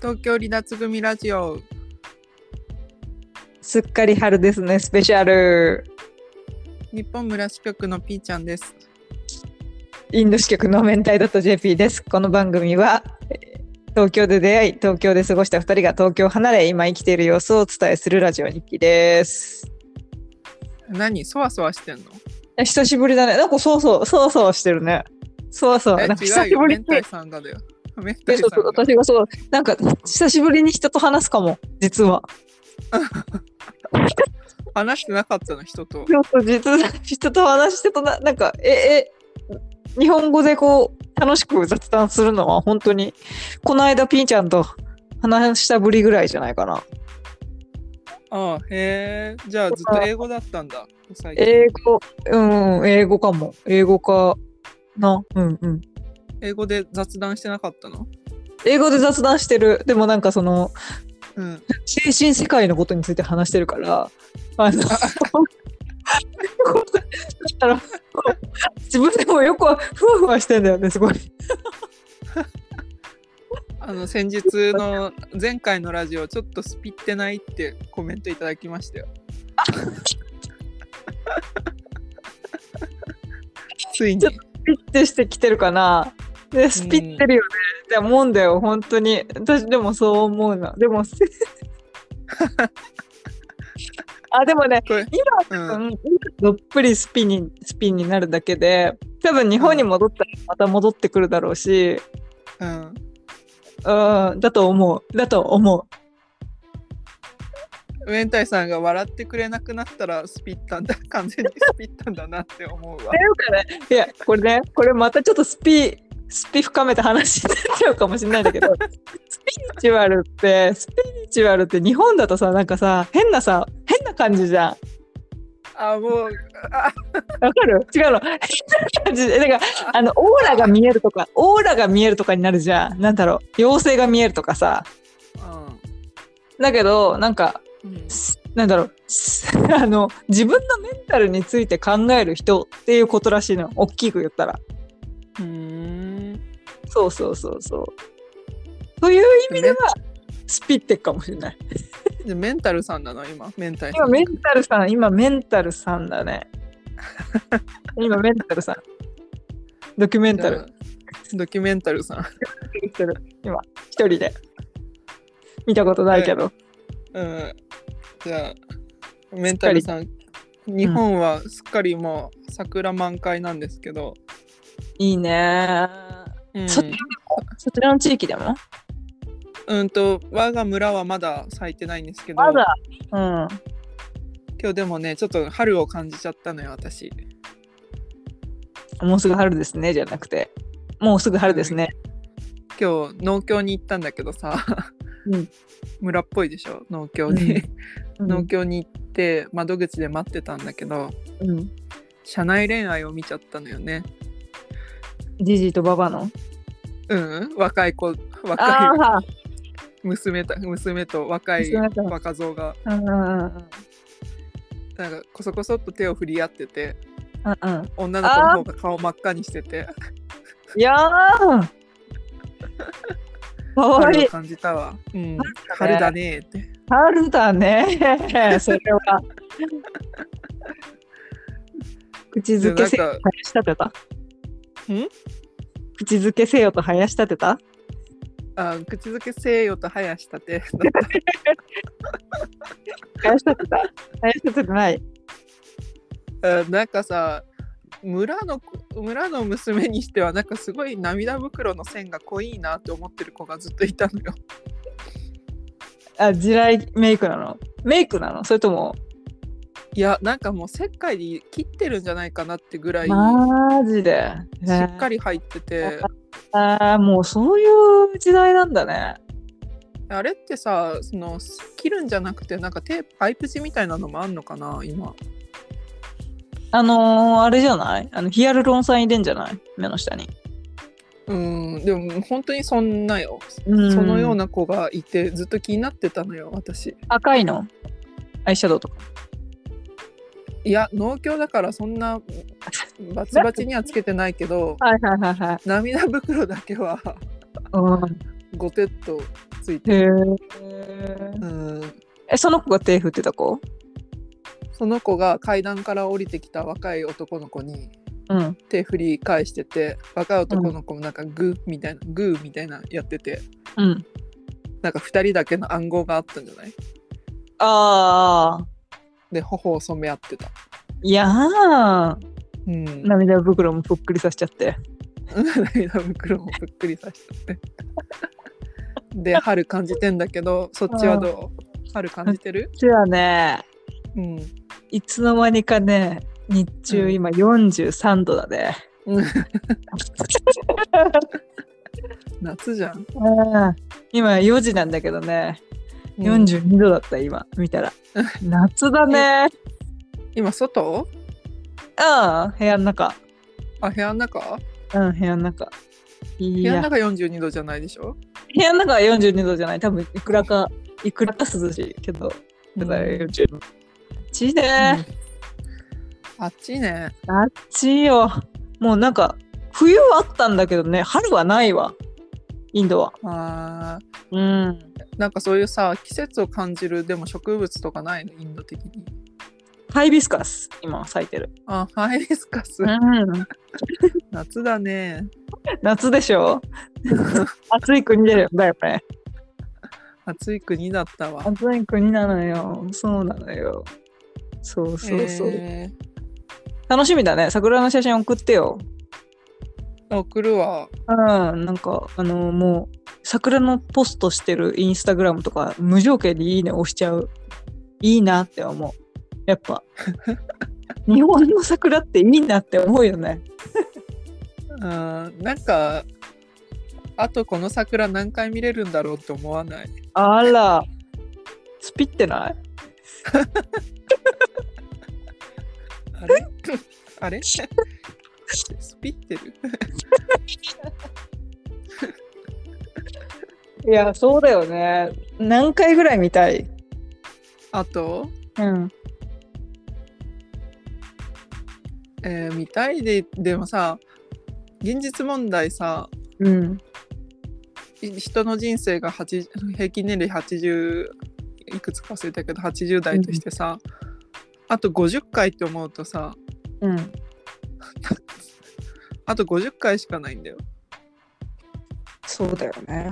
東京離脱組ラジオすっかり春ですね、スペシャル。日本村支局のピーちゃんですインド支局の明太 JP です。この番組は、えー東京で出会い、東京で過ごした2人が東京を離れ、今生きている様子をお伝えするラジオ日記です。何？そわそわしてんの？え久しぶりだね。なんかそうそう、そわそわしてるね。そわそわ。えなんか久しぶりに。太さんがだよ明えそうそう太さんが私がそう、なんか久しぶりに人と話すかも、実は。話してなかったの人とちょっと実は 人と話してとな、なんか、え、え、日本語でこう、楽しく雑談するのは本当に、この間ピーちゃんと話したぶりぐらいじゃないかな。ああへえじゃあずっと英語だったんだ最近英語、うん、英語かも。英語かな。うんうん。英語で雑談してなかったの？英語で雑談してる。でもなんかその、うん精神世界のことについて話してるから、あの、自分でもよくふわふわしてんだよね、すごい。あの先日の前回のラジオちょっとスピってないってコメントいただきましたよ ついにちょっピッてしてきてるかな。で、スピってるよね。って思うんだよ、本当に。私でもそう思うな。でも、あ、でもね、今、うんうん、どっぷりスピンに、スピンになるだけで、多分日本に戻ったらまた戻ってくるだろうし、うんうん、だと思う。だと思う。明太さんが笑ってくれなくなったらスピったんだ完全にスピったんだなって思うわいや、これね、これまたちょっとスピ、スピ深めた話になっちゃうかもしれないんだけど、スピリチュアルって、スピリチュアルって日本だとさ、なんかさ、変なさ、変な感じじゃん。あもうあわかる？違うの。変な感じで、なんか、あの、オーラが見えるとか、オーラが見えるとかになるじゃん。なんだろう、妖精が見えるとかさ。だけど、なんか、うんすなんだろう、す あの、自分のメンタルについて考える人っていうことらしいの。大きく言ったら。うーんそうそうそうそう。という意味では、スピってっかもしれない。でメンタルさんなの今メンタルさん今、メンタルさん、今、メンタルさんだね。今、メンタルさん。ドキュメンタルドキュメンタルさん。今、一人で。見たことないけど。うんじゃあメンタルさん日本はすっかりもう桜満開なんですけど、いいねうん、そそちらの地域でも？うんと我が村はまだ咲いてないんですけど。まだ？うん。今日でもねちょっと春を感じちゃったのよ私。もうすぐ春ですね、じゃなくて。もうすぐ春ですね。今日農協に行ったんだけどさ、うん。村っぽいでしょ？農協に、うん。農協に行って窓口で待ってたんだけど。うん。社内恋愛を見ちゃったのよねジジイとババの？うん若い子あ若いあ、娘と娘と若い若造が。なんかこそこそっと手を振り合ってて。うんうん。女の子の方が顔真っ赤にしてて。いやー。かわいい。感じたわ、うん、春だねーって。春だね。それは。口づけせよと林立てた。ん口づけせよと林立てた？あ口づけせーよと生やしたて。林立てた？林立て てない？あなんかさ村の子村の娘にしてはなんかすごい涙袋の線が濃いなって思ってる子がずっといたのよ。あ、地雷メイクなの？メイクなの？それとも、いやなんかもう世界で切ってるんじゃないかなってぐらいしマジで。っかり入ってて、ああ、もうそういう時代なんだね。あれってさその切るんじゃなくてなんかテープパイプ地みたいなのもあんのかな今。あのー、あれじゃない？あのヒアルロン酸入れんじゃない？目の下に。うんでも本当にそんなよ、うんそのような子がいてずっと気になってたのよ私。赤いの？アイシャドウとか。いや農協だからそんなバチバチにはつけてないけどはいはいはいはい。涙袋だけはうん、ゴテッとついてへえ。うんえ、その子が手振ってた子？その子が階段から降りてきた若い男の子にうん。手振り返してて若い男の子もなんかグーみたいなグーみたいなやっててうん。なんか2人だけの暗号があったんじゃない？ああ。で頬を染め合ってた。いやー。うん、涙袋もぷっくりさせちゃって。涙袋もぷっくりさしちゃって。で春感じてんだけどそっちはどう？春感じてる？こっちはね、うん。いつの間にかね、日うん中今43度だね。う ん夏じゃん。うん今4時なんだけどね、うん42度だった今見たら。夏だね。今外？うん、部屋の中。あ部屋の中？うん、部屋の中。部屋の中42度じゃないでしょ、部屋の中は42度じゃない。多分いくらか、いくらか涼しいけど、うんだから40度。あっちいね。あっちね。あっちいよ。もうなんか、冬はあったんだけどね、春はないわ。インドは。あーうん。なんかそういうさ季節を感じるでも植物とかないの？インド的に。ハイビスカス、今咲いてる。あハイビスカス、うん。夏だね。夏でしょ？暑い国だよだよね。暑い国だったわ。暑い国なのよ。そうなのよ。そうそうそう。え楽しみだね。桜の写真送ってよ。ー送るわ。うん。なんか、あの、もう、桜のポストしてるインスタグラムとか、無条件でいいね押しちゃう。いいなって思う。やっぱ。日本の桜っていいなって思うよね。うんなんかあとこの桜何回見れるんだろうって思わない？あら。スピってない？あれ？あれ？スピってるいや、そうだよね。何回ぐらい見たい？あと、うん。えー見たいででもさ現実問題さうん。い人の人生が80平均年齢80いくつか忘れたけど80代としてさ、あと50回って思うとさうん。あと50回しかないんだよ。そうだよね。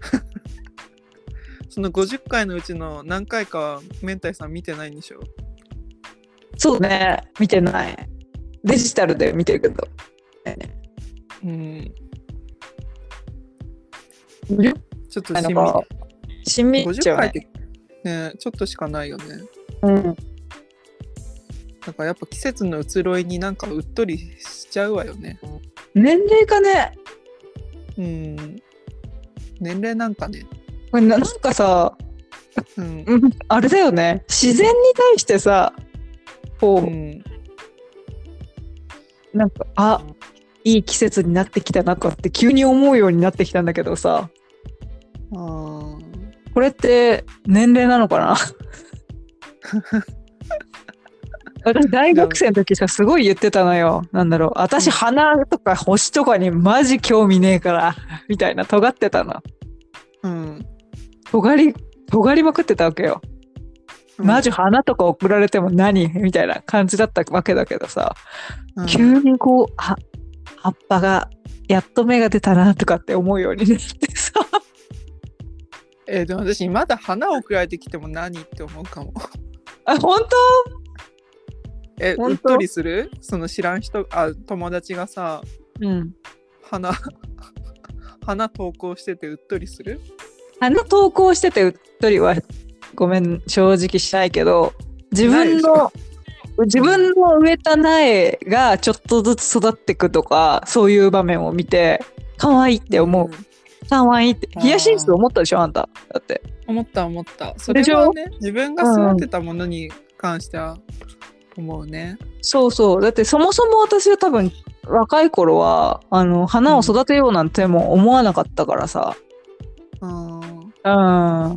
その50回のうちの何回かは明太さん見てないんでしょ？そうね。見てない。デジタルで見てるけど。うん50ちょっと回しみしんみっちゃ50うてねちょっとしかないよね。うん。だからやっぱ季節の移ろいになんかうっとりしちゃうわよね。年齢かね。うん。年齢なんかね。これななんかさ、うん。うん、あれだよね。自然に対してさ、こう、うん、なんか、あ、いい季節になってきたなとかって急に思うようになってきたんだけどさ、あーこれって年齢なのかな？私大学生の時さすごい言ってたのよ。なんだろう。私花とか星とかにマジ興味ねえからみたいな尖ってたの。うん。尖り尖りまくってたわけよ。マジ花とか送られても何？みたいな感じだったわけだけどさ、うん。急にこうは葉っぱがやっと芽が出たなとかって思うようになってさ。えーでも私まだ花を送られてきても何って思うかも。あ本えうっとりする？その知らん人あ友達がさ当うん。花花 投稿しててうっとりする？花投稿しててうっとりはごめん正直しないけど自分の自分の植えた苗がちょっとずつ育ってくとかそういう場面を見て可愛いって思う、ん。可愛いってヒヤシンス思ったでしょあんた。だって。思った思った。それはね自分が育てたものに関しては思うね。そうそうだってそもそも私は多分若い頃はあの花を育てようなんても思わなかったからさうんうんあ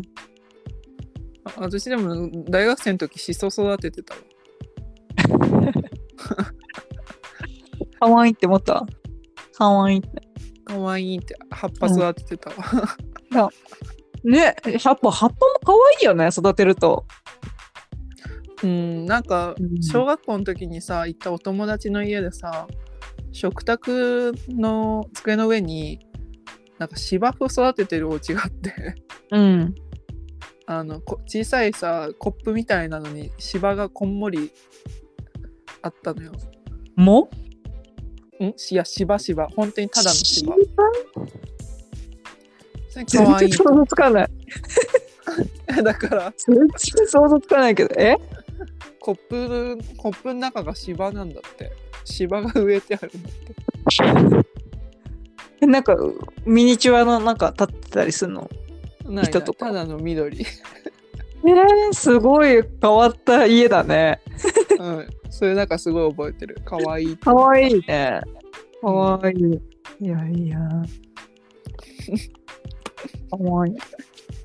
私でも大学生の時シソ育ててたわ。可愛いって思った？可愛いって可かわいいって葉っぱ育ててたわ。ね、葉っぱ、葉っぱも可愛いよね、育てると。うん、なんかうん。小学校の時にさ行ったお友達の家でさ食卓の机の上になんか芝生育ててるお家があって。うん。あのこ小さいさコップみたいなのに芝がこんもりあったのよ。も？ん？いや芝芝。本当にただの芝。それか全わい。い然想像つかない。だから。全然想像つかないけど、え？コップコップの中が芝なんだって芝が植えてあるんだって。えなんか、ミニチュアのなんか立ってたりするの？ない人とかただの緑。えー、すごい変わった家だね。うん、それなんかすごい覚えてる。かわいい。かわいいね。かわいい。いやいや。かわいい。い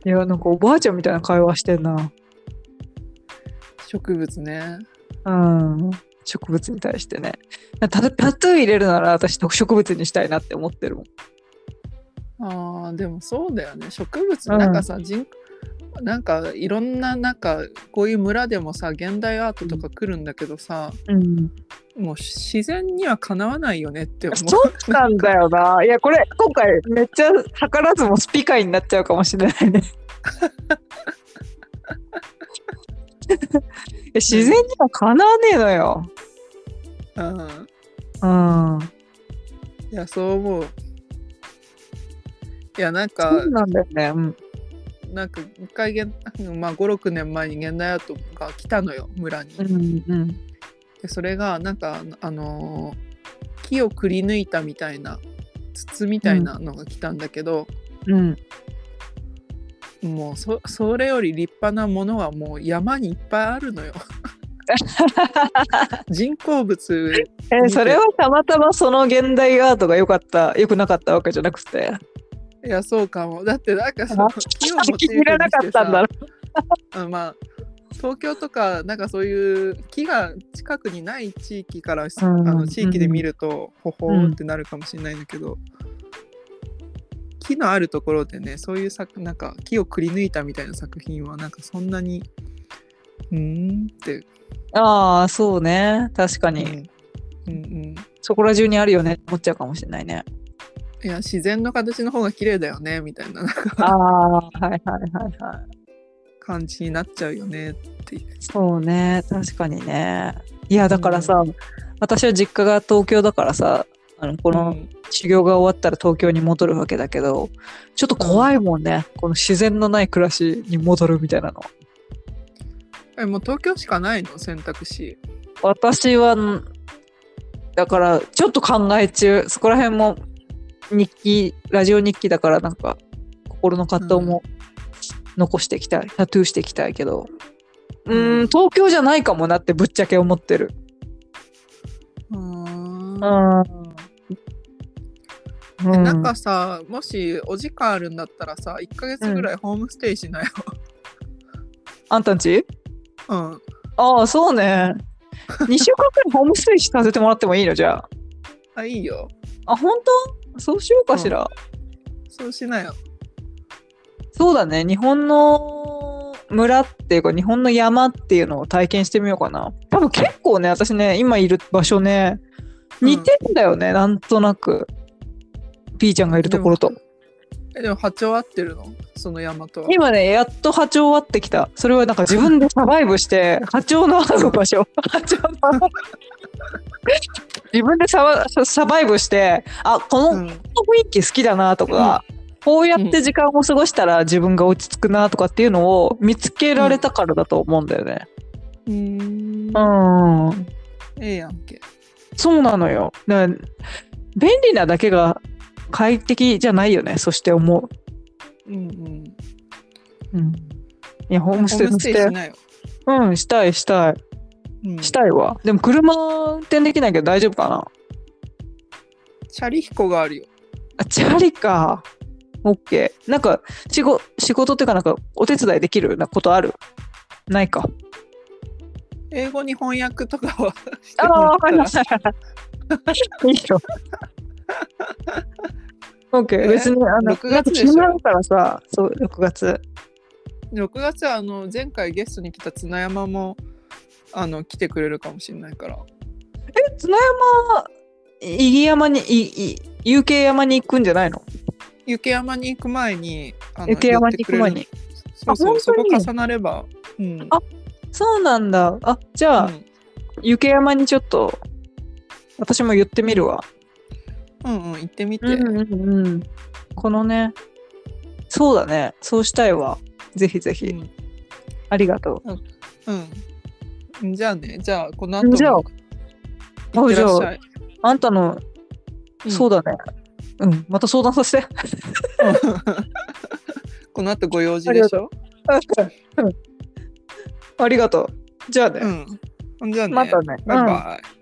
や、なんかおばあちゃんみたいな会話してんな。植物ね。うん。植物に対してね。タタトゥー入れるなら私植物にしたいなって思ってるもん。ああ、でもそうだよね。植物、うんなんかさ、人なんかいろんななんかこういう村でもさ現代アートとか来るんだけどさ、うん。もう自然にはかなわないよねって思う。そうなんだよな。いや、これ、今回めっちゃ図らずもスピカイになっちゃうかもしれないね。自然にはかなわねえのよ。うん、うん。いやそう思う。いやなんそかうなんだよね。うん。なんか一回まあ、56年前に現代アートが来たのよ村に。うんうん。でそれがなんかあのー木をくり抜いたみたいな筒みたいなのが来たんだけど、うん。もうそそれより立派なものはもう山にいっぱいあるのよ。人工物え、それはたまたまその現代アートが良かった、良くなかったわけじゃなくて。いやそうかも。だってなんかさあ木をモってたんだろさあまあ東京とかなんかそういう木が近くにない地域から、ん。あの地域で見るとほほーってなるかもしれないんだけど、木のあるところでねそういう作なんか木をくり抜いたみたいな作品はなんかそんなにうーんって、ああ、そうね。確かに。うん、うんうんそこら中にあるよねって思っちゃうかもしれないね。いや自然の形の方が綺麗だよねみたいななんかああ、はいはいはいはい。感じになっちゃうよねっていう。そうね、確かにね。いや、だからさ、私は実家が東京だからさ、あのこのうん。修行が終わったら東京に戻るわけだけど、ちょっと怖いもんね。この自然のない暮らしに戻るみたいなの。えもう東京しかないの？選択肢。私は、んだから、ちょっと考え中、そこら辺も日記、ラジオ日記だから、なんか、心の葛藤も残していきたい、タトゥーしていきたいけど、うーん、東京じゃないかもなってぶっちゃけ思ってる。うーんうん。えなんかさもしお時間あるんだったらさ1ヶ月ぐらいホームステイしなよ。あんたんち？うん。ああ、そうね。2週間くらいホームステイさせてもらってもいいの？じゃあ。あいいよ。あ、本当？そうしようかしら。そうしなよ。そうだね。日本の村っていうか、日本の山っていうのを体験してみようかな。多分結構ね、私ね、今いる場所ね、似てんだよね、なんとなく。ピーちゃんがいるところと。えでも波長合ってるの？その山とは。今ね、やっと波長合ってきた。それはなんか自分でサバイブして、波長の合う場所。波長の合う自分でサバサバイブして、あ、このうん雰囲気好きだなとか、こうやって時間を過ごしたら自分が落ち着くなとかっていうのを見つけられたからだと思うんだよね。うーんうん。ええやんけ。そうなのよ。だから便利なだけが快適じゃないよね。そして思うんうん。う。うん。いや、ホームステイして。うん、したい、したい。うん、したいわ。でも車運転できないけど大丈夫かな？チャリ彦があるよ。あ、チャリか。オッケー。なんか、仕事、仕事っていうかなんか、お手伝いできるなことある？ないか。英語に翻訳とかはしてああ、もらったらはいはいはい。いいよ。オッケー。え？別に、あの、6なんか月でしょからさ、そう、6月。6月はあの前回ゲストに来た綱山もあの来てくれるかもしれないから。え、綱山、いぎ山に、い、い、有形山に行くんじゃないの？雪山に行く前に雪山に行く前に。そうそうそこ重なればうん。あそうなんだ。あ、じゃあ、うん。山にちょっと、私も言ってみるわ。うんうん行ってみて、うんうんうん。このね、そうだね。そうしたいわ。ぜひぜひ。うんありがとうん。じゃあね、じゃあこの後もじゃあ行ってらっしゃい。う。あんたの、うんそうだね。うん、また相談させて。この後ご用事でしょ？ありがとう。じゃあね。うん。じゃあね、またねバイバイ。